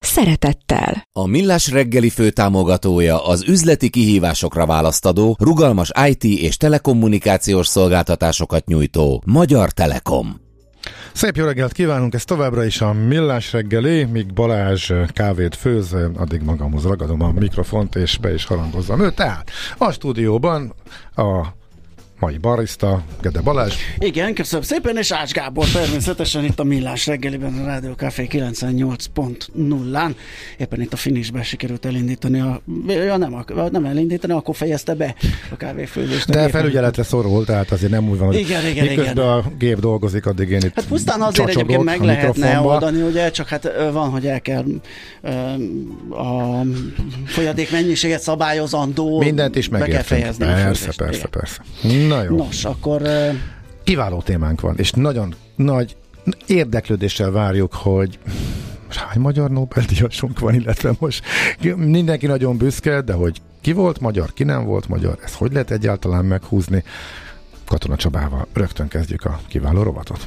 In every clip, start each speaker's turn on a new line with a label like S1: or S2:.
S1: szeretettel.
S2: A Millás reggeli főtámogatója az üzleti kihívásokra választadó, rugalmas IT és telekommunikációs szolgáltatásokat nyújtó Magyar Telekom.
S3: Szép jó reggelt kívánunk, ez továbbra is a Millás reggeli, míg Balázs kávét főz, addig magamhoz ragadom a mikrofont, és be is harangozzam őt. Tehát a stúdióban a mai barista, Gede Balázs.
S4: Igen, köszönöm szépen, és Ács Gábor természetesen itt a Millás reggeliben, a Rádió Café 98.0-án. Éppen itt a finisbe sikerült elindítani, a, ja, nem, a, nem elindítani, akkor fejezte be a kávéfőzést.
S3: De felügyeletre szorul, tehát azért nem úgy van, hogy
S4: igen, igen,
S3: miközben
S4: igen.
S3: a gép dolgozik, addig én itt
S4: Hát pusztán azért egyébként meg lehetne oldani, ugye, csak hát van, hogy el kell a folyadék mennyiséget szabályozandó.
S3: Mindent is
S4: meg kell fejezni.
S3: Persze, persze, persze. Na jó.
S4: Nos, akkor...
S3: Kiváló témánk van, és nagyon nagy érdeklődéssel várjuk, hogy hány magyar Nobel-díjasunk van, illetve most mindenki nagyon büszke, de hogy ki volt magyar, ki nem volt magyar, ezt hogy lehet egyáltalán meghúzni? Katona Csabával rögtön kezdjük a kiváló rovatot.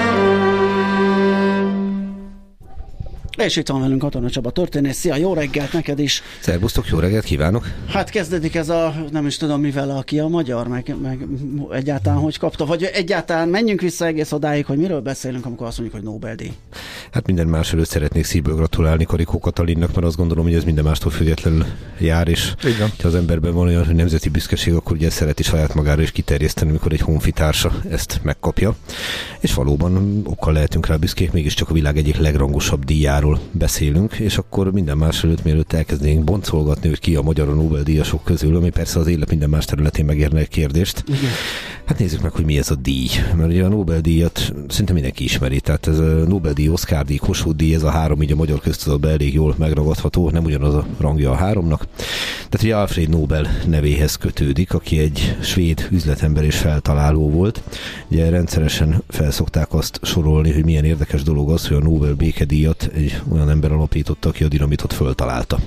S4: És itt van velünk Katona Csaba történész. Szia, jó reggelt neked is!
S5: Szerbusztok, jó reggelt kívánok!
S4: Hát kezdődik ez a, nem is tudom mivel, aki a magyar, meg, meg egyáltalán hogy kapta, vagy egyáltalán menjünk vissza egész odáig, hogy miről beszélünk, amikor azt mondjuk, hogy Nobel-díj.
S5: Hát minden más előtt szeretnék szívből gratulálni Karikó Katalinnak, mert azt gondolom, hogy ez minden mástól függetlenül jár, és ha az emberben van olyan nemzeti büszkeség, akkor ugye szereti saját magára is kiterjeszteni, amikor egy honfitársa ezt megkapja. És valóban okkal lehetünk rá büszkék, mégiscsak a világ egyik legrangosabb díjáról beszélünk, és akkor minden más előtt, mielőtt elkezdenénk boncolgatni, hogy ki a magyar a Nobel-díjasok közül, ami persze az élet minden más területén megérne egy kérdést. Igen. Hát nézzük meg, hogy mi ez a díj. Mert ugye a Nobel-díjat szinte mindenki ismeri, tehát ez a Nobel-díj, Oscar-díj, Kossuth-díj, ez a három így a magyar köztudatban elég jól megragadható, nem ugyanaz a rangja a háromnak. Tehát ugye Alfred Nobel nevéhez kötődik, aki egy svéd üzletember és feltaláló volt. Ugye rendszeresen felszokták azt sorolni, hogy milyen érdekes dolog az, hogy a Nobel békedíjat egy olyan ember alapította, aki a dinamitot föltalálta.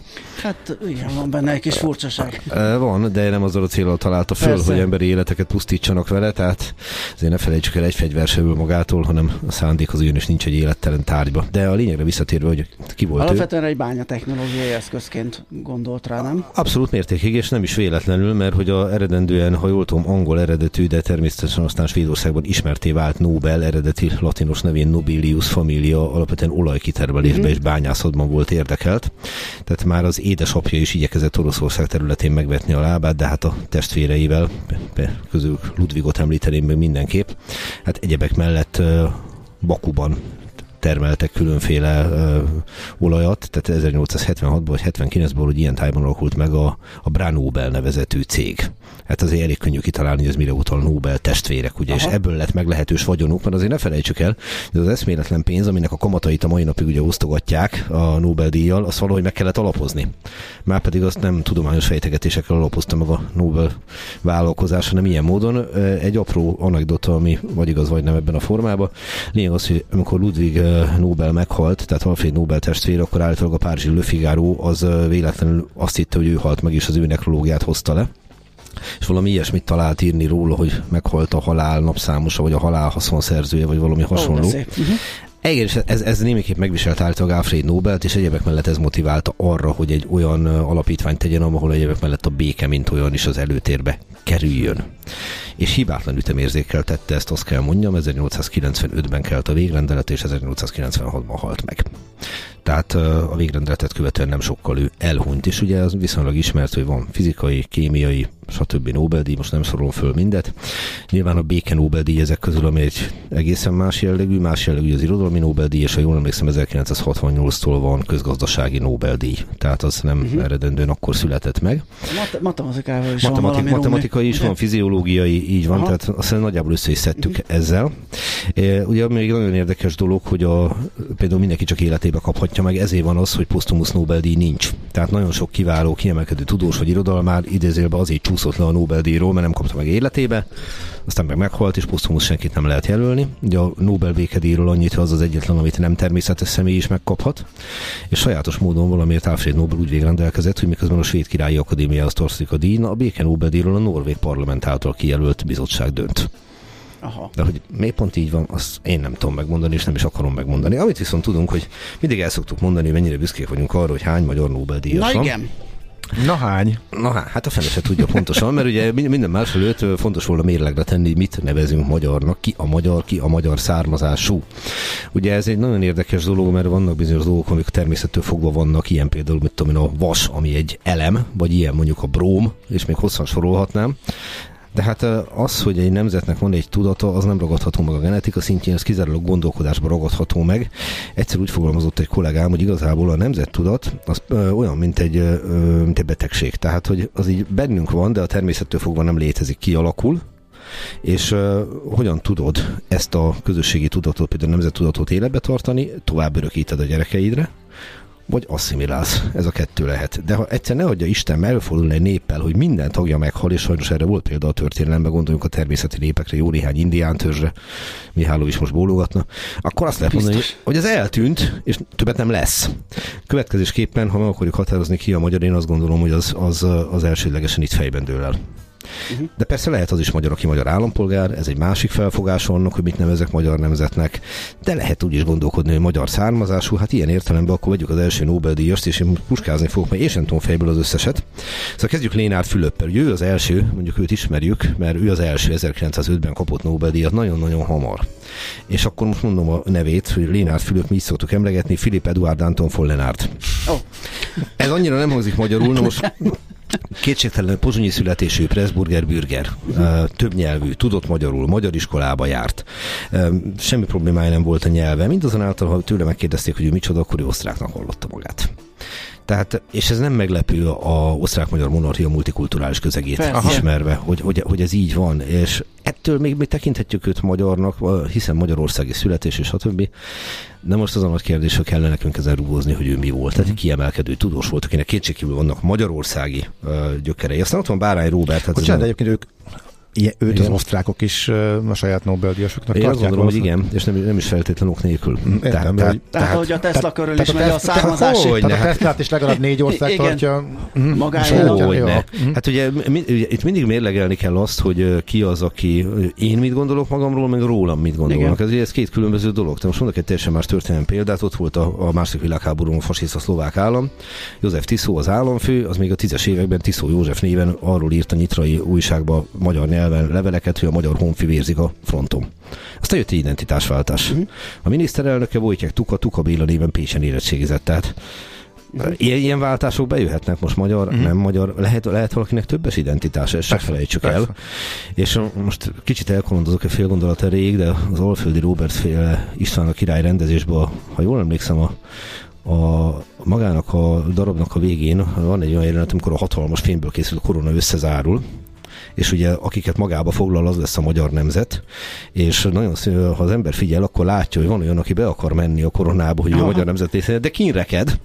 S4: Hát igen, van benne egy kis furcsaság.
S5: Van, de nem azzal a célral találta föl, Persze. hogy emberi életeket pusztítsanak vele, tehát azért ne felejtsük el, egy fegyver se magától, hanem a szándék az is nincs egy élettelen tárgyba. De a lényegre visszatérve, hogy ki volt
S4: Alapvetően
S5: ő.
S4: egy bánya technológiai eszközként gondolt rá, nem?
S5: Abszolút mértékig, és nem is véletlenül, mert hogy a eredendően, ha jól tudom, angol eredetű, de természetesen aztán Svédországban ismerté vált Nobel eredeti latinos nevén Nobilius Familia alapvetően olajkitermelésben mm-hmm. és bányászatban volt érdekelt. Tehát már az édesapja is igyekezett Oroszország területén megvetni a lábát, de hát a testvéreivel, közül Ludvigot említeném még mindenképp, hát egyebek mellett Bakuban termeltek különféle ö, olajat, tehát 1876-ban vagy 79-ben, hogy ilyen tájban alakult meg a, a Branobel nevezetű cég. Hát azért elég könnyű kitalálni, hogy ez mire utal Nobel testvérek, ugye, Aha. és ebből lett meglehetős vagyonuk, mert azért ne felejtsük el, hogy az eszméletlen pénz, aminek a kamatait a mai napig ugye osztogatják a Nobel-díjjal, azt valahogy meg kellett alapozni. Márpedig azt nem tudományos fejtegetésekkel alapozta meg a Nobel vállalkozás, hanem ilyen módon egy apró anekdota, ami vagy igaz, vagy nem ebben a formában. Lényeg az, hogy amikor Ludwig Nobel meghalt, tehát Alfred Nobel testvér, akkor állítólag a Párizsi Le Figaro az véletlenül azt hitte, hogy ő halt meg, és az ő nekrológiát hozta le. És valami ilyesmit talált írni róla, hogy meghalt a halál napszámosa, vagy a halál haszonszerzője, vagy valami hasonló. Oh, igen, és ez, ez némiképp megviselt általában Alfred Nobelt, és egyebek mellett ez motiválta arra, hogy egy olyan alapítványt tegyen, ahol egyebek mellett a béke, mint olyan is az előtérbe kerüljön. És hibátlan ütemérzékkel tette ezt, azt kell mondjam, 1895-ben kelt a végrendelet, és 1896-ban halt meg. Tehát a végrendeletet követően nem sokkal ő elhunyt, és ugye az viszonylag ismert, hogy van fizikai, kémiai, stb. Nobel-díj, most nem sorolom föl mindet. Nyilván a béke Nobel-díj ezek közül, ami egy egészen más jellegű, más jellegű az irodalmi Nobel-díj, és ha jól emlékszem, 1968-tól van közgazdasági Nobel-díj. Tehát az nem uh-huh. eredendően akkor született meg.
S4: Mat- matematikával is
S5: Matematik,
S4: van
S5: matematikai is van, fiziológiai, így van, Aha. tehát azt nagyjából össze is szedtük uh-huh. ezzel. E, ugye még nagyon érdekes dolog, hogy a, például mindenki csak életébe kaphatja meg, ezért van az, hogy posztumusz Nobel-díj nincs. Tehát nagyon sok kiváló, kiemelkedő tudós vagy irodalmár idézélben azért csúszott le a Nobel-díjról, mert nem kapta meg életébe, aztán meg meghalt, és posztumusz senkit nem lehet jelölni. Ugye a Nobel békedíjról annyit, hogy az az egyetlen, amit nem természetes személy is megkaphat, és sajátos módon valamiért Alfred Nobel úgy végrendelkezett, hogy miközben a Svéd Királyi Akadémia tartozik a díj, a béke Nobel-díjról a Norvég parlament által kijelölt bizottság dönt. Aha. De hogy miért pont így van, azt én nem tudom megmondani, és nem is akarom megmondani. Amit viszont tudunk, hogy mindig el szoktuk mondani, hogy mennyire büszkék vagyunk arra, hogy hány magyar Nobel-díjas
S4: Na van. igen.
S3: Na hány?
S5: Na hát a fene se tudja pontosan, mert ugye minden más előtt fontos volna mérlegre tenni, mit nevezünk magyarnak, ki a magyar, ki a magyar származású. Ugye ez egy nagyon érdekes dolog, mert vannak bizonyos dolgok, amik természettől fogva vannak, ilyen például, mit tudom én, a vas, ami egy elem, vagy ilyen mondjuk a bróm, és még hosszan sorolhatnám. De hát az, hogy egy nemzetnek van egy tudata, az nem ragadható meg a genetika szintjén, ez kizárólag gondolkodásban ragadható meg. Egyszer úgy fogalmazott egy kollégám, hogy igazából a nemzettudat az ö, olyan, mint egy, mint egy betegség. Tehát, hogy az így bennünk van, de a természettől fogva nem létezik, kialakul, és uh, hogyan tudod ezt a közösségi tudatot, például a nemzettudatot életbe tartani, tovább örökíted a gyerekeidre, vagy asszimilálsz. Ez a kettő lehet. De ha egyszer ne adja Isten, előfordul egy néppel, hogy minden tagja meghal, és sajnos erre volt példa a történelemben, gondoljunk a természeti népekre, jó néhány indián törzsre, Miháló is most bólogatna, akkor azt lehet mondani, hogy ez eltűnt, és többet nem lesz. Következésképpen, ha meg akarjuk határozni ki a magyar, én azt gondolom, hogy az, az, az elsődlegesen itt fejben dől el. Uh-huh. De persze lehet az is magyar, aki magyar állampolgár, ez egy másik felfogás annak, hogy mit nevezek magyar nemzetnek, de lehet úgy is gondolkodni, hogy magyar származású, hát ilyen értelemben akkor vegyük az első Nobel-díjast, és én puskázni fogok, mert én sem tudom fejből az összeset. Szóval kezdjük Lénárd Fülöppel. Ő az első, mondjuk őt ismerjük, mert ő az első 1905-ben kapott Nobel-díjat nagyon-nagyon hamar. És akkor most mondom a nevét, hogy Lénárd Fülöp, mi is szoktuk emlegetni, Philip Eduard Anton von Lenárd. Oh. Ez annyira nem hangzik magyarul, na most Kétségtelen pozsonyi születésű Pressburger Bürger, uh-huh. több nyelvű, tudott magyarul, magyar iskolába járt. Semmi problémája nem volt a nyelve. Mindazonáltal, ha tőle megkérdezték, hogy ő micsoda, akkor ő osztráknak hallotta magát. Tehát, és ez nem meglepő a osztrák-magyar monarchia multikulturális közegét Persze. ismerve, hogy, hogy, hogy ez így van, és ettől még mi tekinthetjük őt magyarnak, hiszen magyarországi születés és stb. De most az a nagy kérdés, hogy kellene nekünk ezen rúgózni, hogy ő mi volt. Tehát mm. kiemelkedő tudós volt, akinek kétségkívül vannak magyarországi uh, gyökerei. Aztán ott van Bárány Róbert. Hát
S3: Bocsánat, de egyébként ők Ilyen, őt igen. az osztrákok is a saját Nobel-díjasoknak
S5: Én azt gondolom, hogy igen, és nem, nem is feltétlenül ok nélkül.
S4: Mm, értem, tehát, tehát, tehát, hogy a Tesla körül is megy a származási.
S3: Tehát a Teslát is legalább négy ország igen. tartja
S4: mm, magájára.
S5: Hát ugye, ugye itt mindig mérlegelni kell azt, hogy ki az, aki én mit gondolok magamról, meg rólam mit gondolnak. Ez, ez két különböző dolog. Te most mondok egy teljesen más történelmi példát. Ott volt a, a második világháborúban a fasiszta szlovák állam. József Tiszó az államfő, az még a tízes években Tiszó József néven arról írt a nyitrai újságba magyar nyelv nyelven leveleket, hogy a magyar honfi vérzik a fronton. Aztán jött egy identitásváltás. Uh-huh. A miniszterelnöke Wojciech Tuka, Tuka Béla néven Pécsen érettségizett. Tehát uh-huh. ilyen, ilyen váltások bejöhetnek most magyar, uh-huh. nem magyar, lehet, lehet valakinek többes identitás, ezt se felejtsük persze. el. És most kicsit elkolondozok egy fél gondolat erejéig, de az Alföldi Robert féle István a király rendezésben, ha jól emlékszem, a, a magának a darabnak a végén van egy olyan jelenet, amikor a hatalmas fényből készült korona összezárul, és ugye akiket magába foglal, az lesz a magyar nemzet, és nagyon színű, ha az ember figyel, akkor látja, hogy van olyan, aki be akar menni a koronába, hogy Aha. a magyar nemzet de kínreked,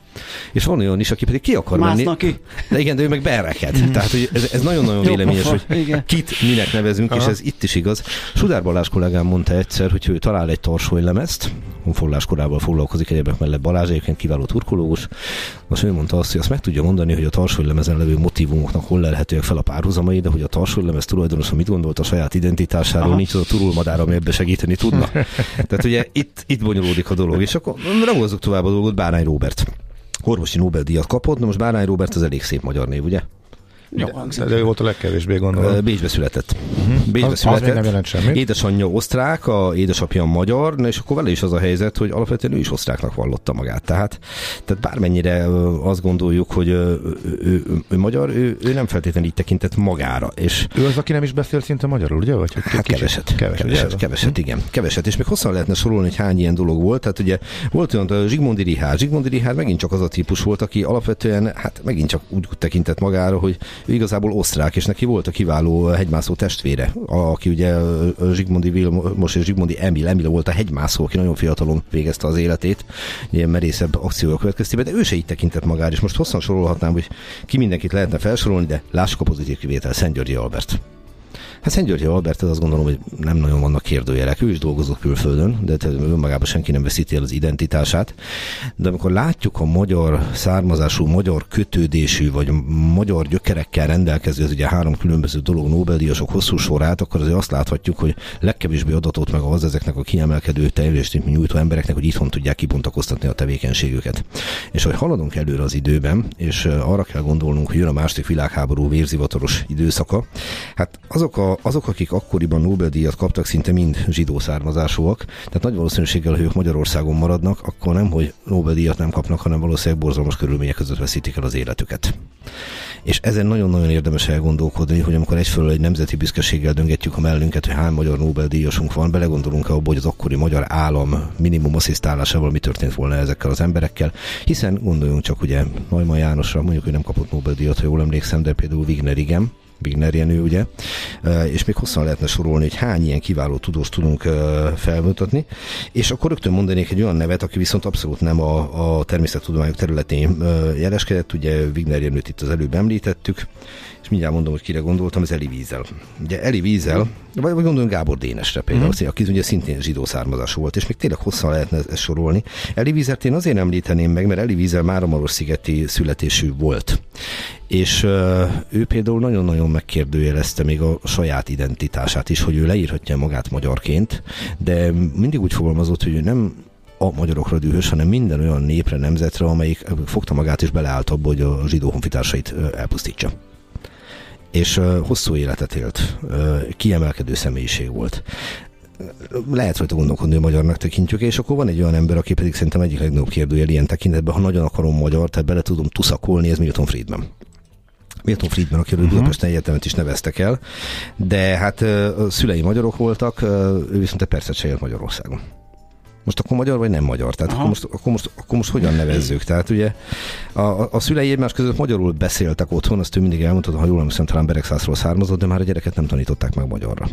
S5: és van olyan is, aki pedig ki akar Másznak menni. Ki. De igen, de ő meg bereked. Mm. Tehát hogy ez, ez nagyon-nagyon véleményes, hogy igen. kit minek nevezünk, Aha. és ez itt is igaz. Sudár Balázs kollégám mondta egyszer, hogy ő talál egy tarsonylemezt, honfoglás korával foglalkozik egyébként mellett Balázs, egyébként kiváló turkológus. Most ő mondta azt, hogy azt meg tudja mondani, hogy a tarsonylemezen levő motivumoknak hol lelhetőek fel a párhuzamai, de hogy a tarsonylemez tulajdonosa mit gondolt a saját identitásáról, Aha. nincs az a turulmadár, ami ebbe segíteni tudna. Tehát ugye itt, itt bonyolódik a dolog, és akkor ragozzuk tovább a dolgot, Bárány Robert orvosi Nobel-díjat kapott, de most Bárány Robert az elég szép magyar név, ugye?
S4: Jó
S3: De,
S4: hangzik.
S3: de ő volt a legkevésbé gondolom.
S5: Bécsbe született.
S3: Mhm.
S5: Bécsbe
S3: Az- az még nem jelent semmit.
S5: Édesanyja osztrák, a édesapja magyar, na és akkor vele is az a helyzet, hogy alapvetően ő is osztráknak vallotta magát. Tehát, tehát bármennyire azt gondoljuk, hogy ő, ő, ő, ő magyar, ő, ő nem feltétlenül így tekintett magára. És
S3: Ő az, aki nem is beszél szinte magyarul, ugye? Vagy
S5: Hát
S3: kicsit-
S5: keveset,
S3: Keveset,
S5: keveset, keveset, igen, keveset, és még hosszan lehetne sorolni, hogy hány ilyen dolog volt. Tehát ugye volt olyan, Zsigmondi Rihárd. Zsigmondi Rihárd megint csak az a típus volt, aki alapvetően, hát megint csak úgy tekintett magára, hogy ő igazából osztrák, és neki volt a kiváló hegymászó testvére, aki ugye Zsigmondi Vilmos és Zsigmondi Emil, Emil volt a hegymászó, aki nagyon fiatalon végezte az életét, ilyen merészebb akciók következtében, de ő se így tekintett magára, és most hosszan sorolhatnám, hogy ki mindenkit lehetne felsorolni, de lássuk a pozitív kivétel, Szent Györgyi Albert. Hát Szent Györgyi Albert, az azt gondolom, hogy nem nagyon vannak kérdőjelek. Ő is dolgozott külföldön, de önmagában senki nem veszíti el az identitását. De amikor látjuk a magyar származású, magyar kötődésű, vagy magyar gyökerekkel rendelkező, ez ugye három különböző dolog Nobel-díjasok hosszú sorát, akkor azért azt láthatjuk, hogy legkevésbé adatot meg az ezeknek a kiemelkedő teljesítmény nyújtó embereknek, hogy itthon tudják kibontakoztatni a tevékenységüket. És hogy haladunk előre az időben, és arra kell gondolnunk, hogy jön a második világháború vérzivataros időszaka, hát azok, a, azok akik akkoriban Nobel-díjat kaptak, szinte mind zsidó származásúak, tehát nagy valószínűséggel, ha ők Magyarországon maradnak, akkor nem, hogy Nobel-díjat nem kapnak, hanem valószínűleg borzalmas körülmények között veszítik el az életüket. És ezen nagyon-nagyon érdemes elgondolkodni, hogy amikor egyfelől egy nemzeti büszkeséggel döngetjük a mellünket, hogy hány magyar Nobel-díjasunk van, belegondolunk abba, hogy az akkori magyar állam minimum asszisztálásával mi történt volna ezekkel az emberekkel, hiszen gondoljunk csak ugye Neumann Jánosra, mondjuk, hogy nem kapott Nobel-díjat, ha jól emlékszem, de például Wigner igen, Wigner Jenő, ugye, és még hosszan lehetne sorolni, hogy hány ilyen kiváló tudós tudunk felmutatni, és akkor rögtön mondanék egy olyan nevet, aki viszont abszolút nem a, a természettudományok területén jeleskedett, ugye Wigner Jenőt itt az előbb említettük, és mindjárt mondom, hogy kire gondoltam, ez Eli Wiesel. Ugye Eli Wiesel, vagy, gondolom Gábor Dénesre például, mm. aki ugye szintén zsidó származású volt, és még tényleg hosszan lehetne ezt sorolni. Eli Wieselt én azért említeném meg, mert Eli Wiesel Máramaros-szigeti születésű volt. És ő például nagyon-nagyon megkérdőjelezte még a saját identitását is, hogy ő leírhatja magát magyarként, de mindig úgy fogalmazott, hogy ő nem a magyarokra dühös, hanem minden olyan népre, nemzetre, amelyik fogta magát és beleállt abba, hogy a zsidó honfitársait elpusztítsa és hosszú életet élt, kiemelkedő személyiség volt. Lehet rajta gondolkodni, hogy magyarnak tekintjük, és akkor van egy olyan ember, aki pedig szerintem egyik legnagyobb kérdőjel ilyen tekintetben, ha nagyon akarom magyar, tehát bele tudom tuszakolni, ez Milton Friedman. Milton Friedman, akiről uh-huh. Budapesten Egyetemet is neveztek el, de hát a szülei magyarok voltak, ő viszont egy percet se élt Magyarországon. Most akkor magyar vagy nem magyar? Tehát akkor most, akkor, most, akkor most hogyan nevezzük? Tehát ugye a, a, a szülei egymás között magyarul beszéltek otthon, azt ő mindig elmondta, ha jól emlékszem, talán Beregszászról származott, de már a gyereket nem tanították meg magyarra.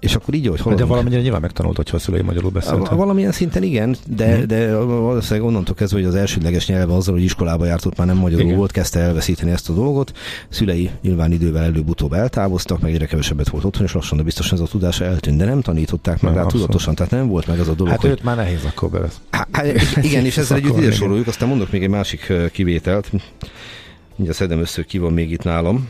S5: És akkor így, hogy
S3: De
S5: haladunk.
S3: valamennyire nyilván megtanult, hogyha a szülei magyarul beszéltek.
S5: Valamilyen szinten igen, de,
S3: Mhm.
S5: de valószínűleg onnantól kezdve, hogy az elsődleges nyelve azzal, hogy iskolába járt, ott már nem magyarul
S3: Igen.
S5: volt, kezdte elveszíteni ezt a dolgot. Szülei nyilván idővel előbb-utóbb eltávoztak, meg egyre kevesebbet volt otthon, és lassan, de biztosan ez a tudása eltűnt, de nem tanították meg rá tudatosan, tehát nem volt meg az a dolog,
S3: Hát
S5: hogy
S3: őt már nehéz akkor bevesz.
S5: Hát, igen, és ezzel együtt ide soroljuk, aztán mondok még egy másik kivételt. Mindjárt szedem össze, hogy ki van még itt nálam,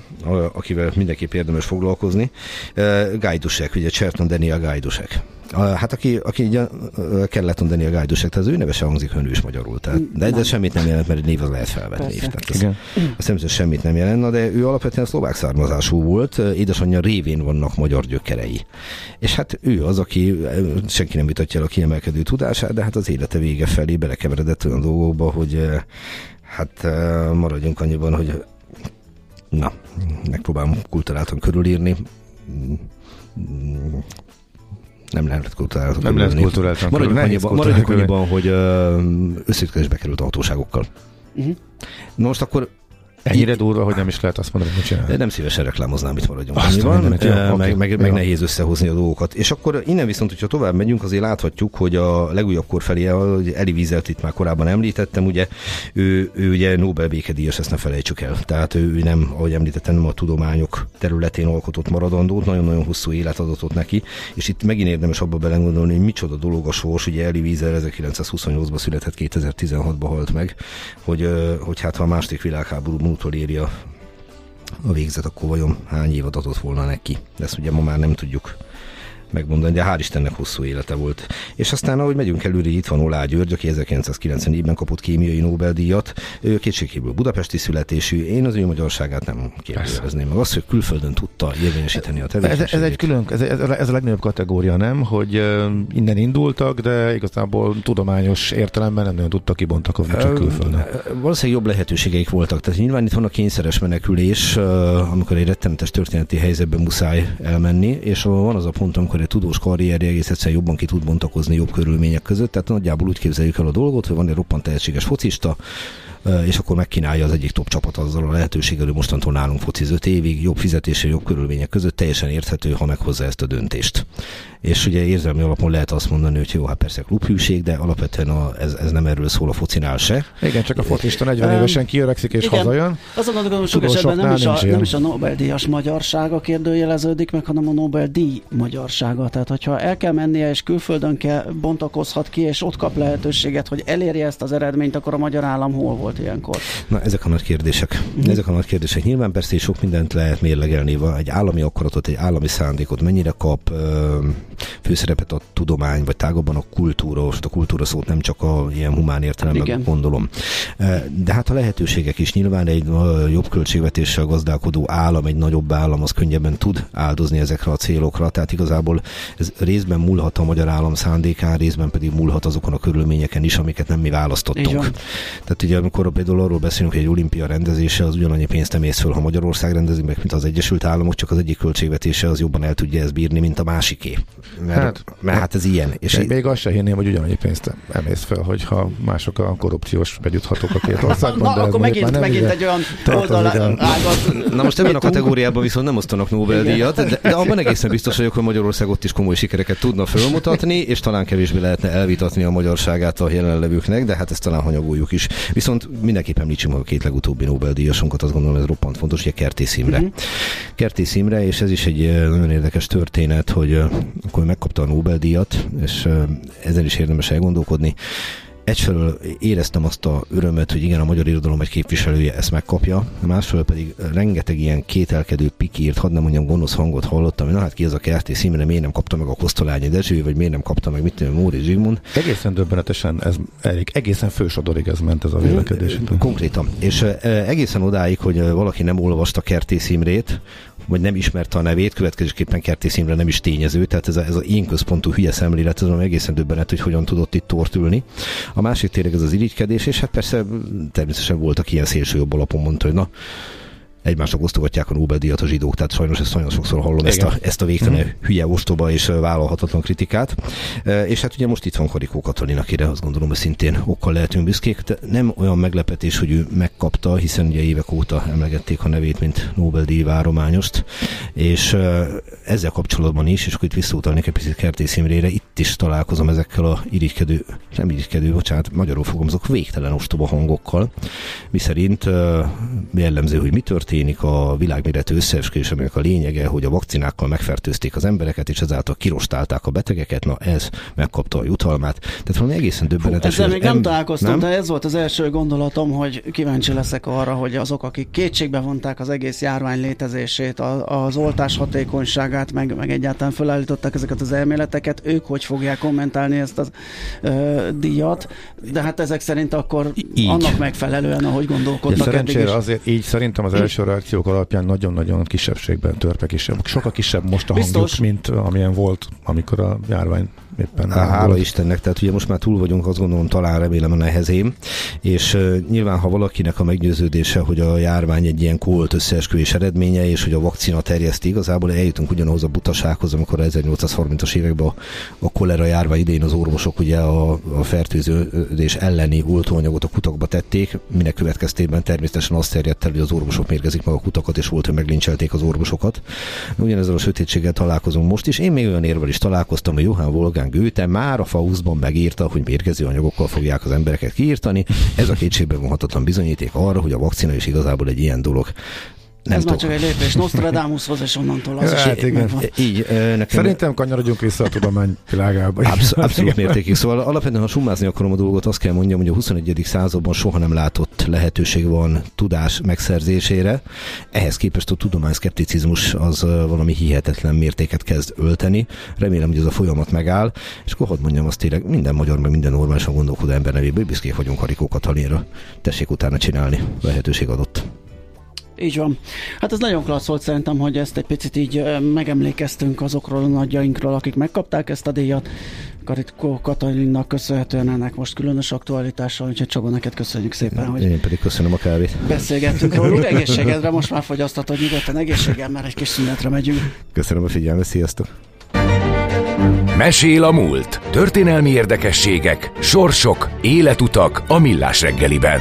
S5: akivel mindenképp érdemes foglalkozni. Ö, Gajdusek, ugye Cserton Daniel Gajdusek. A- Hát aki, aki ugye ö, Kelleton Daniel Gajdusek, tehát az ő neve sem hangzik, hogy ő is magyarul. Tehát, de ez semmit nem jelent, mert egy név az lehet felvenni.
S4: Persze.
S5: Tehát ez,
S3: Igen.
S5: azt nem semmit nem jelent, de ő alapvetően szlovák származású volt, édesanyja révén vannak magyar gyökerei. És hát ő az, aki, senki nem vitatja el a kiemelkedő tudását, de hát az élete vége felé belekeveredett olyan dolgokba, hogy hát maradjunk annyiban, hogy na, megpróbálom kulturáltan körülírni. Nem lehet kulturáltan
S3: Nem lehet
S5: körülírni.
S3: kulturáltan
S5: Maradjunk annyiban, maradjunk annyiban, hogy összeütközésbe került a hatóságokkal.
S4: Uh-huh.
S5: Na most akkor
S3: Ennyire durva, hogy nem is lehet azt mondani, hogy mit
S5: de
S3: csinál.
S5: nem szívesen reklámoznám, itt maradjunk
S3: Azt a
S5: annyiban,
S3: mindenit, jó,
S5: meg, meg,
S3: jó.
S5: meg nehéz összehozni a dolgokat. És akkor innen viszont, hogyha tovább megyünk, azért láthatjuk, hogy a legújabb kor felé, ahogy Eli Wieselt itt már korábban említettem, ugye ő, ő ugye Nobel békedíjas, ezt ne felejtsük el. Tehát ő, nem, ahogy említettem, nem a tudományok területén alkotott maradandót, nagyon-nagyon hosszú élet adatot neki, és itt megint érdemes abba belegondolni, hogy micsoda dolog a sors, ugye Eli Wiesel 1928-ban született, 2016-ban halt meg, hogy, hogy hát ha a második világháború múltól éri a a végzet, akkor vajon hány év adott volna neki? De ezt ugye ma már nem tudjuk megmondani, de hál' Istennek hosszú élete volt. És aztán, ahogy megyünk előre, itt van Olá György, aki 1994-ben kapott kémiai Nobel-díjat. Ő kétségkívül budapesti születésű. Én az ő magyarságát nem kérdezném meg. Azt, hogy külföldön tudta érvényesíteni a tevékenységét.
S3: Ez, ez egy külön, ez, ez a legnagyobb kategória, nem? Hogy innen indultak, de igazából tudományos értelemben nem nagyon tudtak kibontakozni csak külföldön.
S5: Valószínűleg jobb lehetőségeik voltak. Tehát nyilván itt van a kényszeres menekülés, amikor egy rettenetes történeti helyzetben muszáj elmenni, és van az a pont, amikor egy tudós karrierje egész egyszerűen jobban ki tud bontakozni jobb körülmények között. Tehát nagyjából úgy képzeljük el a dolgot, hogy van egy roppant tehetséges focista, és akkor megkínálja az egyik top csapat azzal a lehetőséggel, hogy mostantól nálunk fociz 5 évig, jobb fizetése, jobb körülmények között teljesen érthető, ha meghozza ezt a döntést. És ugye érzelmi alapon lehet azt mondani, hogy jó, hát persze klubhűség, de alapvetően a, ez, ez nem erről szól a focinál se.
S3: Igen, csak a focista 40 évesen kiöregszik és
S4: Igen.
S3: hazajön.
S4: Azon gondolom, hogy sok esetben nem is, a, nem is a Nobel-díjas magyarsága kérdőjeleződik meg, hanem a Nobel-díj magyarsága. Tehát, hogyha el kell mennie, és külföldön kell, bontakozhat ki, és ott kap lehetőséget, hogy elérje ezt az eredményt, akkor a magyar állam hol volt ilyenkor?
S5: Na, ezek a nagy kérdések. Mm. Ezek a nagy kérdések. Nyilván persze sok mindent lehet mérlegelni. Van egy állami akaratot, egy állami szándékot, mennyire kap főszerepet a tudomány, vagy tágabban a kultúra, most a kultúra szót nem csak a ilyen humán értelemben Igen. gondolom. De hát a lehetőségek is nyilván egy jobb költségvetéssel gazdálkodó állam, egy nagyobb állam, az könnyebben tud áldozni ezekre a célokra. Tehát igazából ez részben múlhat a magyar állam szándékán, részben pedig múlhat azokon a körülményeken is, amiket nem mi választottunk. Tehát ugye amikor például arról beszélünk, hogy egy olimpia rendezése az ugyanannyi pénzt nem ész föl, ha Magyarország rendezi meg, mint az Egyesült Államok, csak az egyik költségvetése az jobban el tudja ezt bírni, mint a másiké. Mert, hát, mert hát ez ilyen.
S3: És még, még azt se hinném, hogy ugyanannyi pénzt emész fel, hogyha mások a korrupciós bejuthatók a két országban.
S4: Na, akkor megint, megint egy olyan oldal
S5: Na most ebben a kategóriában viszont nem osztanak Nobel-díjat, de, de abban egészen biztos vagyok, hogy Magyarország ott is komoly sikereket tudna fölmutatni, és talán kevésbé lehetne elvitatni a magyarságát a jelenlevőknek, de hát ezt talán hanyagoljuk is. Viszont mindenképp említsünk meg a két legutóbbi Nobel-díjasunkat, azt gondolom ez roppant fontos, a Kertész Imre. Uh-huh. Kertész Imre, és ez is egy nagyon érdekes történet, hogy akkor megkapta a Nobel-díjat, és ezen is érdemes elgondolkodni egyfelől éreztem azt a örömet, hogy igen, a magyar irodalom egy képviselője ezt megkapja, másfelől pedig rengeteg ilyen kételkedő pikírt, hadd nem mondjam, gonosz hangot hallottam, hogy na hát ki az a kerti színre, miért nem kapta meg a Kosztolányi Dezső, vagy miért nem kapta meg mit tudom, Móri Zsigmond.
S3: Egészen döbbenetesen, ez elég, egészen fősodorig ez ment ez a vélekedés.
S5: Konkrétan. És egészen odáig, hogy valaki nem olvasta Kertész Imrét, vagy nem ismerte a nevét, következőképpen Kertész Imre nem is tényező, tehát ez, a, ez az én központú hülye szemlélet, az egészen döbbenet, hogy hogyan tudott itt tortülni. A másik tényleg ez az irigykedés, és hát persze természetesen voltak ilyen szélső jobb alapon mondta, hogy na, egymásnak osztogatják a Nobel-díjat a zsidók, tehát sajnos ezt nagyon sokszor hallom, ezt a, ezt a végtelen mm-hmm. hülye ostoba és vállalhatatlan kritikát. És hát ugye most itt van Karikó Katalin, akire azt gondolom, hogy szintén okkal lehetünk büszkék. De nem olyan meglepetés, hogy ő megkapta, hiszen ugye évek óta emlegették a nevét, mint Nobel-díj várományost, és ezzel kapcsolatban is, és akkor itt visszautalnék egy picit Kertész Imrére, itt is találkozom ezekkel a irigykedő, nem irigykedő, bocsánat, magyarul fogalmazok, végtelen ostoba hangokkal, miszerint jellemző, hogy mi történt, történik a világméretű összeesküvés, aminek a lényege, hogy a vakcinákkal megfertőzték az embereket, és ezáltal kirostálták a betegeket, na ez megkapta a jutalmát. Tehát valami egészen döbbenetes.
S4: Ezzel még nem találkoztam, nem? de ez volt az első gondolatom, hogy kíváncsi leszek arra, hogy azok, akik kétségbe vonták az egész járvány létezését, az oltás hatékonyságát, meg, meg egyáltalán felállították ezeket az elméleteket, ők hogy fogják kommentálni ezt a díjat, de hát ezek szerint akkor így. annak megfelelően, ahogy gondolkodnak.
S3: Ja, szerencsére azért így szerintem az első reakciók alapján nagyon-nagyon kisebbségben törpe kisebb. Sokkal kisebb most a Biztos. hangjuk, mint amilyen volt, amikor a járvány éppen.
S5: Há, hála volt. Istennek, tehát ugye most már túl vagyunk, azt gondolom talán remélem a nehezém, és uh, nyilván ha valakinek a meggyőződése, hogy a járvány egy ilyen kólt összeesküvés eredménye, és hogy a vakcina terjeszti, igazából eljutunk ugyanahoz a butasághoz, amikor a 1830-as években a, a kolera járvány idején az orvosok ugye a, a fertőződés elleni oltóanyagot a kutakba tették, minek következtében természetesen azt terjedt el, hogy az orvosok mérgezik meg a kutakat, és volt, hogy meglincselték az orvosokat. Ugyanezzel a sötétséggel találkozunk most is. Én még olyan érvel is találkoztam, hogy Johann Wolfgang Goethe már a Faustban megírta, hogy mérgező anyagokkal fogják az embereket kiírtani. Ez a kétségbe vonhatatlan bizonyíték arra, hogy a vakcina is igazából egy ilyen dolog.
S4: Nem Ez már csak egy lépés Nostradamushoz, és onnantól az hát, is igen.
S5: Így, nekem...
S3: Szerintem kanyarodjunk vissza a tudomány világába.
S5: Absz- abszolút mértékig. Szóval alapvetően, ha summázni akarom a dolgot, azt kell mondjam, hogy a 21. században soha nem látott lehetőség van tudás megszerzésére. Ehhez képest a tudomány szkepticizmus az valami hihetetlen mértéket kezd ölteni. Remélem, hogy ez a folyamat megáll, és akkor hadd mondjam azt tényleg, minden magyar, meg minden normálisan gondolkodó ember nevében büszkék vagyunk Harikó Katalinra. Tessék utána csinálni, lehetőség adott.
S4: Így van. Hát ez nagyon klassz volt szerintem, hogy ezt egy picit így megemlékeztünk azokról a nagyjainkról, akik megkapták ezt a díjat. Karitko Katalinnak köszönhetően ennek most különös aktualitással, úgyhogy Csaba, neked köszönjük szépen, hogy
S5: Én pedig köszönöm a kávét.
S4: Beszélgettünk róluk, egészségedre most már fogyasztatod nyugodtan egészséggel, már egy kis szünetre megyünk.
S5: Köszönöm a figyelmet, sziasztok!
S6: Mesél a múlt. Történelmi érdekességek, sorsok, életutak a millás reggeliben.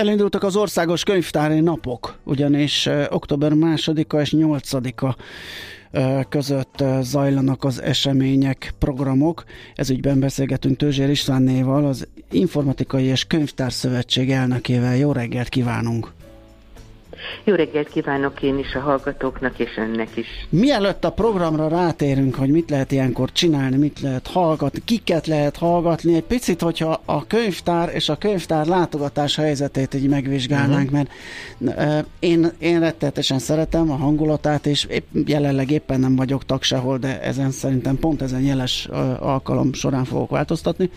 S4: Elindultak az országos könyvtári napok, ugyanis október 2-a és 8-a között zajlanak az események, programok. Ezügyben beszélgetünk Tőzsér Istvánnéval, az Informatikai és Könyvtár Szövetség elnökével. Jó reggelt kívánunk!
S7: Jó reggelt kívánok én is a hallgatóknak és önnek is.
S4: Mielőtt a programra rátérünk, hogy mit lehet ilyenkor csinálni, mit lehet hallgatni, kiket lehet hallgatni, egy picit, hogyha a könyvtár és a könyvtár látogatás helyzetét így megvizsgálnánk, uh-huh. mert én, én rettetesen szeretem a hangulatát, és épp, jelenleg éppen nem vagyok tag sehol, de ezen szerintem pont ezen jeles alkalom során fogok változtatni.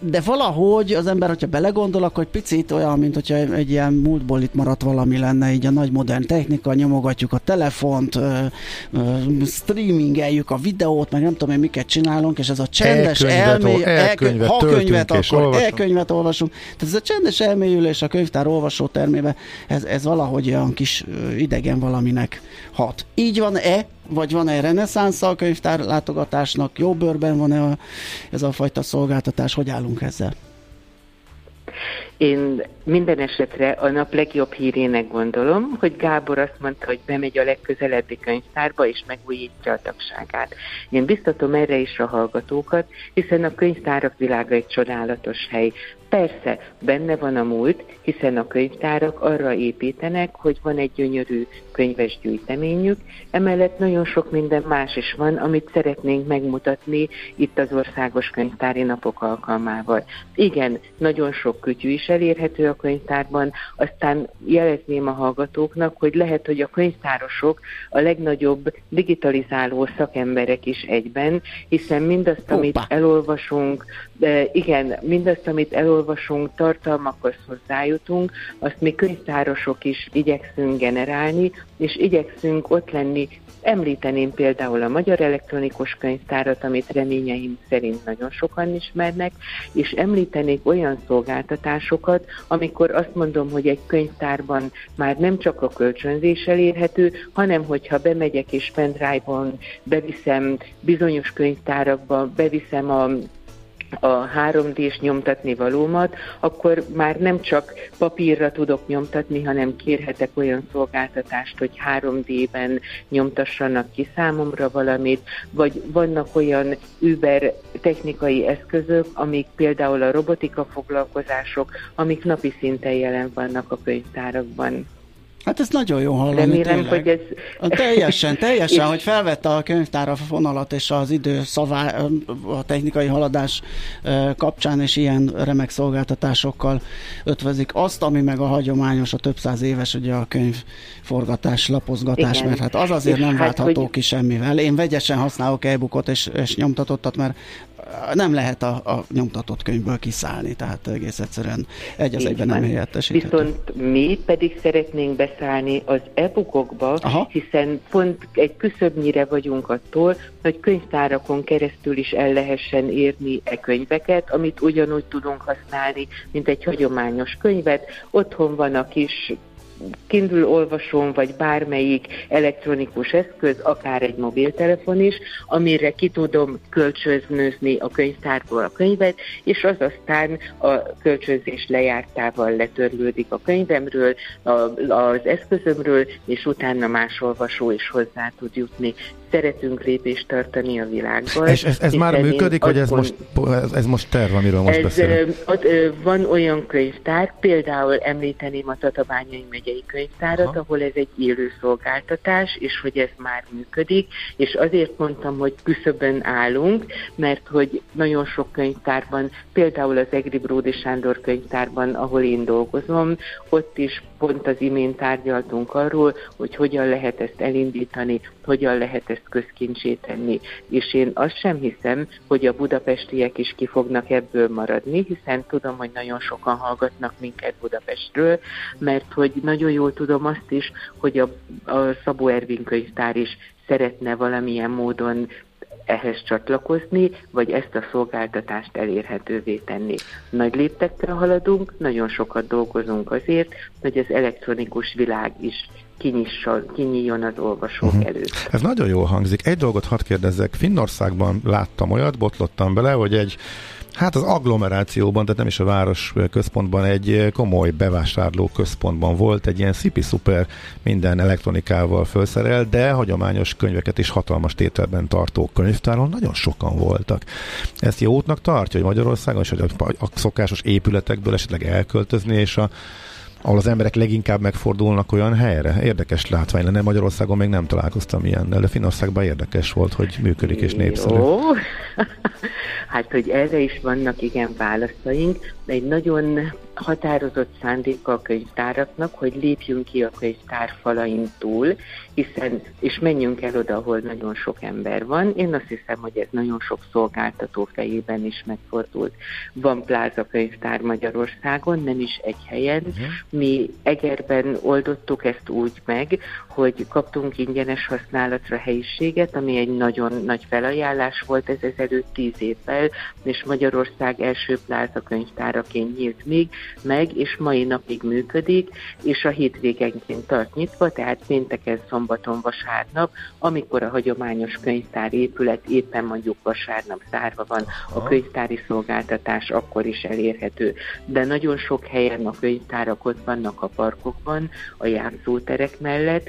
S4: De valahogy az ember, hogyha belegondol, akkor egy picit olyan, mint hogyha egy ilyen múltból itt maradt valami lenne, így a nagy modern technika, nyomogatjuk a telefont, streamingeljük a videót, meg nem tudom én miket csinálunk, és ez a csendes elmély...
S3: Elkönyvet,
S4: ha könyvet,
S3: akkor
S4: elkönyvet olvasunk. Tehát ez a csendes elmélyülés a könyvtár olvasó termébe, ez, ez valahogy olyan kis idegen valaminek hat. Így van-e, vagy van-e reneszánsz a könyvtár látogatásnak, jó bőrben van-e a, ez a fajta szolgáltatás, hogy állunk ezzel?
S7: Én minden esetre a nap legjobb hírének gondolom, hogy Gábor azt mondta, hogy bemegy a legközelebbi könyvtárba és megújítja a tagságát. Én biztatom erre is a hallgatókat, hiszen a könyvtárak világa egy csodálatos hely. Persze, benne van a múlt, hiszen a könyvtárak arra építenek, hogy van egy gyönyörű könyves gyűjteményük, emellett nagyon sok minden más is van, amit szeretnénk megmutatni itt az országos könyvtári napok alkalmával. Igen, nagyon sok kütyű is elérhető a könyvtárban, aztán jelezném a hallgatóknak, hogy lehet, hogy a könyvtárosok a legnagyobb digitalizáló szakemberek is egyben, hiszen mindazt, amit elolvasunk, de igen, mindazt, amit elolvasunk, tartalmakhoz hozzájutunk, azt mi könyvtárosok is igyekszünk generálni, és igyekszünk ott lenni. Említeném például a Magyar Elektronikus Könyvtárat, amit reményeim szerint nagyon sokan ismernek, és említenék olyan szolgáltatásokat, amikor azt mondom, hogy egy könyvtárban már nem csak a kölcsönzés elérhető, hanem hogyha bemegyek és pendrive-on beviszem bizonyos könyvtárakba, beviszem a a 3D-s nyomtatni valómat, akkor már nem csak papírra tudok nyomtatni, hanem kérhetek olyan szolgáltatást, hogy 3D-ben nyomtassanak ki számomra valamit, vagy vannak olyan Uber technikai eszközök, amik például a robotika foglalkozások, amik napi szinten jelen vannak a könyvtárakban.
S4: Hát ez nagyon jó hallani,
S7: Remélem, hogy ez...
S4: Teljesen, teljesen, hogy felvette a könyvtár a fonalat és az idő szavá, a technikai haladás kapcsán, és ilyen remek szolgáltatásokkal ötvezik azt, ami meg a hagyományos, a több száz éves, ugye a könyvforgatás, lapozgatás, Igen. mert hát az azért és nem hát, váltható hogy... ki semmivel. Én vegyesen használok e-bookot és, és nyomtatottat, mert nem lehet a, a nyomtatott könyvből kiszállni, tehát egész egyszerűen egy az egyben nem helyettesíthető.
S7: Viszont mi pedig szeretnénk beszállni az e-bookokba, Aha. hiszen pont egy küszöbnyire vagyunk attól, hogy könyvtárakon keresztül is el lehessen érni e könyveket, amit ugyanúgy tudunk használni, mint egy hagyományos könyvet. Otthon van a kis Kindle olvasón, vagy bármelyik elektronikus eszköz, akár egy mobiltelefon is, amire ki tudom kölcsönözni a könyvtárból a könyvet, és az aztán a kölcsönzés lejártával letörlődik a könyvemről, a, az eszközömről, és utána más olvasó is hozzá tud jutni szeretünk lépést tartani a világban.
S3: És ez, ez már működik, vagy ez most, ez, ez most terv, amiről most ez, beszélünk?
S7: Van olyan könyvtár, például említeném a Tatabányai megyei könyvtárat, Aha. ahol ez egy élő szolgáltatás, és hogy ez már működik, és azért mondtam, hogy küszöbön állunk, mert hogy nagyon sok könyvtárban, például az Egri Bródi Sándor könyvtárban, ahol én dolgozom, ott is pont az imént tárgyaltunk arról, hogy hogyan lehet ezt elindítani, hogyan lehet ezt közkincsé tenni. És én azt sem hiszem, hogy a budapestiek is ki fognak ebből maradni, hiszen tudom, hogy nagyon sokan hallgatnak minket Budapestről, mert hogy nagyon jól tudom azt is, hogy a, a Szabó Ervin könyvtár is szeretne valamilyen módon ehhez csatlakozni, vagy ezt a szolgáltatást elérhetővé tenni. Nagy léptekkel haladunk, nagyon sokat dolgozunk azért, hogy az elektronikus világ is kinyisson, kinyíljon az olvasók uh-huh. előtt.
S3: Ez nagyon jól hangzik. Egy dolgot hadd kérdezzek. Finnországban láttam olyat, botlottam bele, hogy egy Hát az agglomerációban, tehát nem is a város központban, egy komoly bevásárló központban volt egy ilyen szipi-szuper minden elektronikával felszerel, de hagyományos könyveket is hatalmas tételben tartó könyvtáron nagyon sokan voltak. Ezt jó útnak tartja, hogy Magyarországon is, hogy a szokásos épületekből esetleg elköltözni, és a ahol az emberek leginkább megfordulnak olyan helyre. Érdekes látvány lenne. Magyarországon még nem találkoztam ilyennel, de Finországban érdekes volt, hogy működik és népszerű. Jó.
S7: hát, hogy erre is vannak igen válaszaink. Egy nagyon határozott szándéka a könyvtáraknak, hogy lépjünk ki a könyvtár falain túl, hiszen, és menjünk el oda, ahol nagyon sok ember van. Én azt hiszem, hogy ez nagyon sok szolgáltató fejében is megfordult. Van pláza könyvtár Magyarországon, nem is egy helyen. Uh-huh. Mi Egerben oldottuk ezt úgy meg, hogy kaptunk ingyenes használatra helyiséget, ami egy nagyon nagy felajánlás volt ez ezelőtt tíz évvel, és Magyarország első pláza könyvtáraként nyílt még, meg, és mai napig működik, és a hétvégenként tart nyitva, tehát pénteken, szombaton, vasárnap, amikor a hagyományos könyvtár épület éppen mondjuk vasárnap zárva van, a könyvtári szolgáltatás akkor is elérhető. De nagyon sok helyen a könyvtárak ott vannak a parkokban, a játszóterek mellett,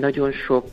S7: nagyon sok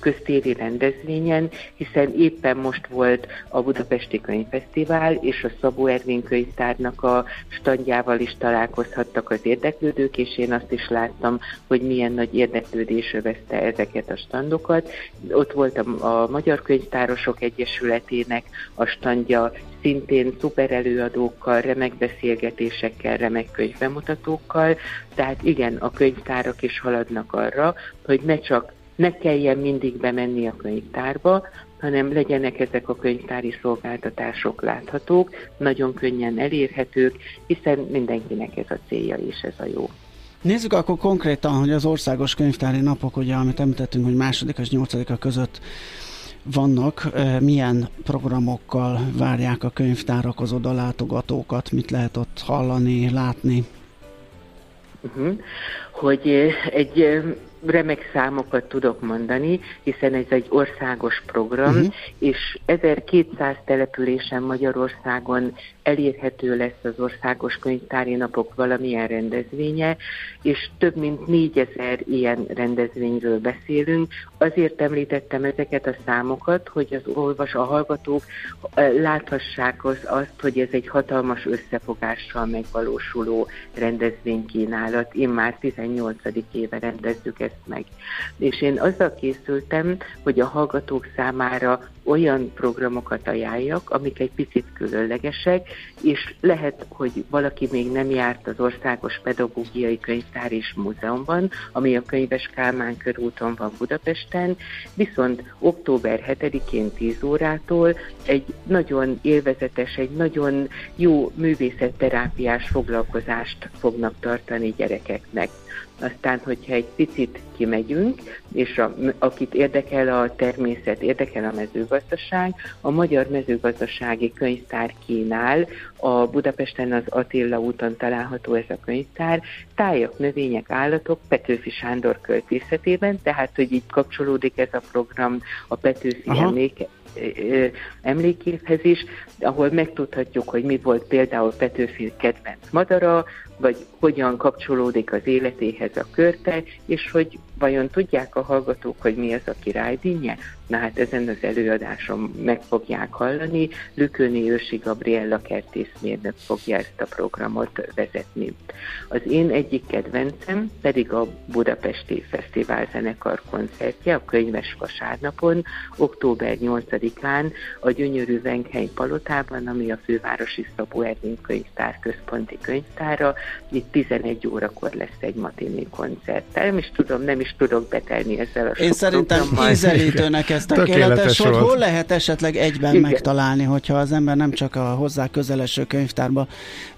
S7: köztéri rendezvényen, hiszen éppen most volt a Budapesti Könyvfesztivál, és a Szabó Ervin könyvtárnak a standjával is találkozhattak az érdeklődők, és én azt is láttam, hogy milyen nagy érdeklődés övezte ezeket a standokat. Ott volt a, a Magyar Könyvtárosok Egyesületének a standja, szintén szuper előadókkal, remek beszélgetésekkel, remek könyvbemutatókkal, tehát igen, a könyvtárak is haladnak arra, hogy ne csak ne kelljen mindig bemenni a könyvtárba, hanem legyenek ezek a könyvtári szolgáltatások láthatók, nagyon könnyen elérhetők, hiszen mindenkinek ez a célja és ez a jó.
S4: Nézzük akkor konkrétan, hogy az országos könyvtári napok, ugye, amit említettünk, hogy második és nyolcadika között vannak, milyen programokkal várják a könyvtárak az oda látogatókat, mit lehet ott hallani, látni?
S7: Uh-huh. Hogy egy remek számokat tudok mondani, hiszen ez egy országos program, uh-huh. és 1200 településen Magyarországon elérhető lesz az országos könyvtári napok valamilyen rendezvénye, és több mint 4000 ilyen rendezvényről beszélünk. Azért említettem ezeket a számokat, hogy az olvas, a hallgatók láthassák az, azt, hogy ez egy hatalmas összefogással megvalósuló rendezvénykínálat. Én már 18. éve rendezzük ezt meg. És én azzal készültem, hogy a hallgatók számára olyan programokat ajánljak, amik egy picit különlegesek, és lehet, hogy valaki még nem járt az Országos Pedagógiai Könyvtár és Múzeumban, ami a Könyves Kálmán körúton van Budapesten, viszont október 7-én 10 órától egy nagyon élvezetes, egy nagyon jó művészetterápiás foglalkozást fognak tartani gyerekeknek. Aztán, hogyha egy picit kimegyünk, és a, akit érdekel a természet, érdekel a mezőgazdaság, gazdaság, a Magyar Mezőgazdasági Könyvtár kínál, a Budapesten az Attila úton található ez a könyvtár, tájak, növények, állatok Petőfi Sándor költészetében, tehát hogy így kapcsolódik ez a program a Petőfi emléke, emléképhez is, ahol megtudhatjuk, hogy mi volt például Petőfi kedvenc madara, vagy hogyan kapcsolódik az életéhez a körte, és hogy vajon tudják a hallgatók, hogy mi az a királydínje? Na hát ezen az előadáson meg fogják hallani. Lükőni Ősi Gabriella kertészmérnök fogja ezt a programot vezetni. Az én egyik kedvencem pedig a Budapesti Fesztivál zenekar koncertje a Könyves Vasárnapon, október 8-án a gyönyörű Venkhely Palotában, ami a fővárosi Szabó Ervin könyvtár központi könyvtára. Itt 11 órakor lesz egy matiné koncert. Nem is tudom, nem is tudok betelni ezzel a
S4: Én szerintem ízelítőnek ez tökéletes, hogy hol lehet esetleg egyben Igen. megtalálni, hogyha az ember nem csak a hozzá közeleső könyvtárba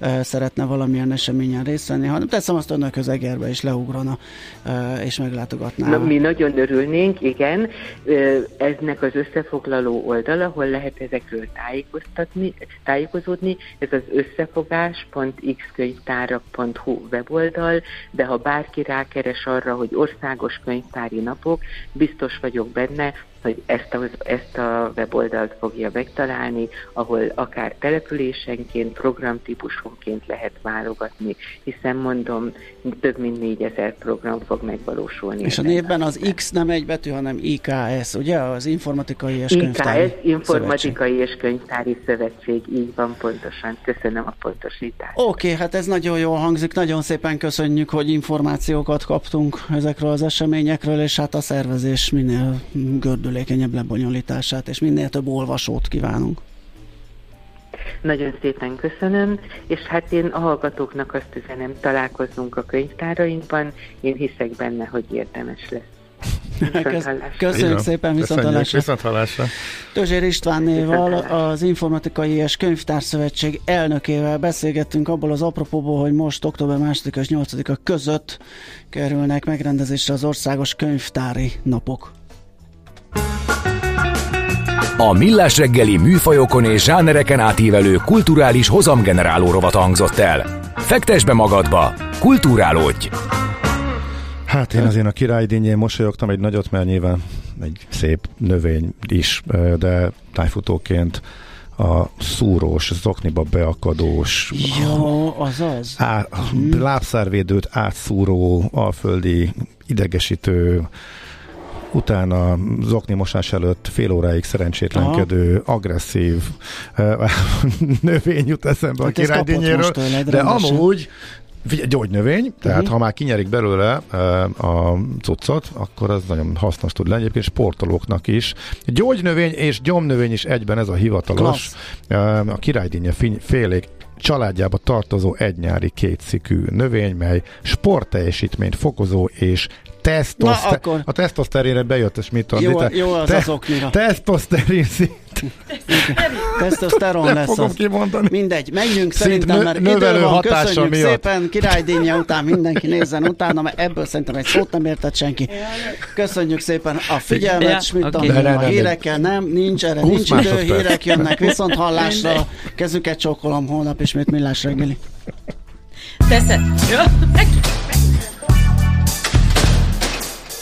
S4: uh, szeretne valamilyen eseményen részt venni, hanem teszem azt önök az Egerbe is leugrana uh, és meglátogatná.
S7: Na, mi nagyon örülnénk, igen. Eznek az összefoglaló oldal, ahol lehet ezekről tájékoztatni, tájékozódni, ez az összefogás.xkönyvtárak.hu weboldal, de ha bárki rákeres arra, hogy országos könyvtári napok, biztos vagyok benne, hogy ezt a, ezt a weboldalt fogja megtalálni, ahol akár településenként, programtípusonként lehet válogatni, hiszen mondom, több mint 4000 program fog megvalósulni.
S4: És a névben az X nem egy betű, hanem IKS, ugye? Az Informatikai és
S7: Könyvtári IKS, Informatikai Szövetség. és Könyvtári Szövetség, így van pontosan. Köszönöm a pontosítást.
S4: Oké, okay, hát ez nagyon jól hangzik, nagyon szépen köszönjük, hogy információkat kaptunk ezekről az eseményekről, és hát a szervezés minél gördül gördülékenyebb lebonyolítását, és minél több olvasót kívánunk.
S7: Nagyon szépen köszönöm, és hát én a hallgatóknak azt üzenem, találkozzunk a könyvtárainkban, én hiszek benne, hogy érdemes lesz.
S4: Köszönjük szépen, viszontlátásra.
S3: Viszontlátásra.
S4: Tözsér Istvánnéval, az Informatikai és Könyvtárszövetség elnökével beszélgettünk abból az apropóból, hogy most október 2 és 8-a között kerülnek megrendezésre az országos könyvtári napok.
S6: A Millás reggeli műfajokon és zsánereken átívelő kulturális hozamgeneráló rovat hangzott el. Fektes be magadba, kulturálódj!
S3: Hát én azért a királydínyén mosolyogtam egy nagyot, mert nyilván egy szép növény is, de tájfutóként a szúrós, zokniba beakadós,
S4: Jó, azaz.
S3: Á, hmm. lábszárvédőt átszúró, alföldi idegesítő utána zokni mosás előtt fél óráig szerencsétlenkedő, Aha. agresszív növény jut eszembe hát a királydínyéről, de amúgy gyógynövény, tehát uh-huh. ha már kinyerik belőle a cuccot, akkor az nagyon hasznos tud lenni, egyébként sportolóknak is. Gyógynövény és gyomnövény is egyben ez a hivatalos. Uh, a királydínje félék családjába tartozó egynyári kétszikű növény, mely sportteljesítményt fokozó és tesztoszter... akkor... A tesztoszterénre bejött, és mit
S4: tudod? Jó, jó az te... az oknira.
S3: Tesztoszterin szint.
S4: Tesztoszteron lesz
S3: fogom az. kimondani.
S4: Mindegy, menjünk Szint szerintem, mert idő van, köszönjük miatt. szépen, királydínje után mindenki nézzen utána, mert ebből szerintem egy szót nem értett senki. Köszönjük szépen a figyelmet, ja, Schmidt okay. a hírekkel, nem, nincs erre, nincs idő, hírek jönnek, viszont hallásra, kezüket csókolom, holnap ismét millás reggeli.
S8: Teszed. Jó?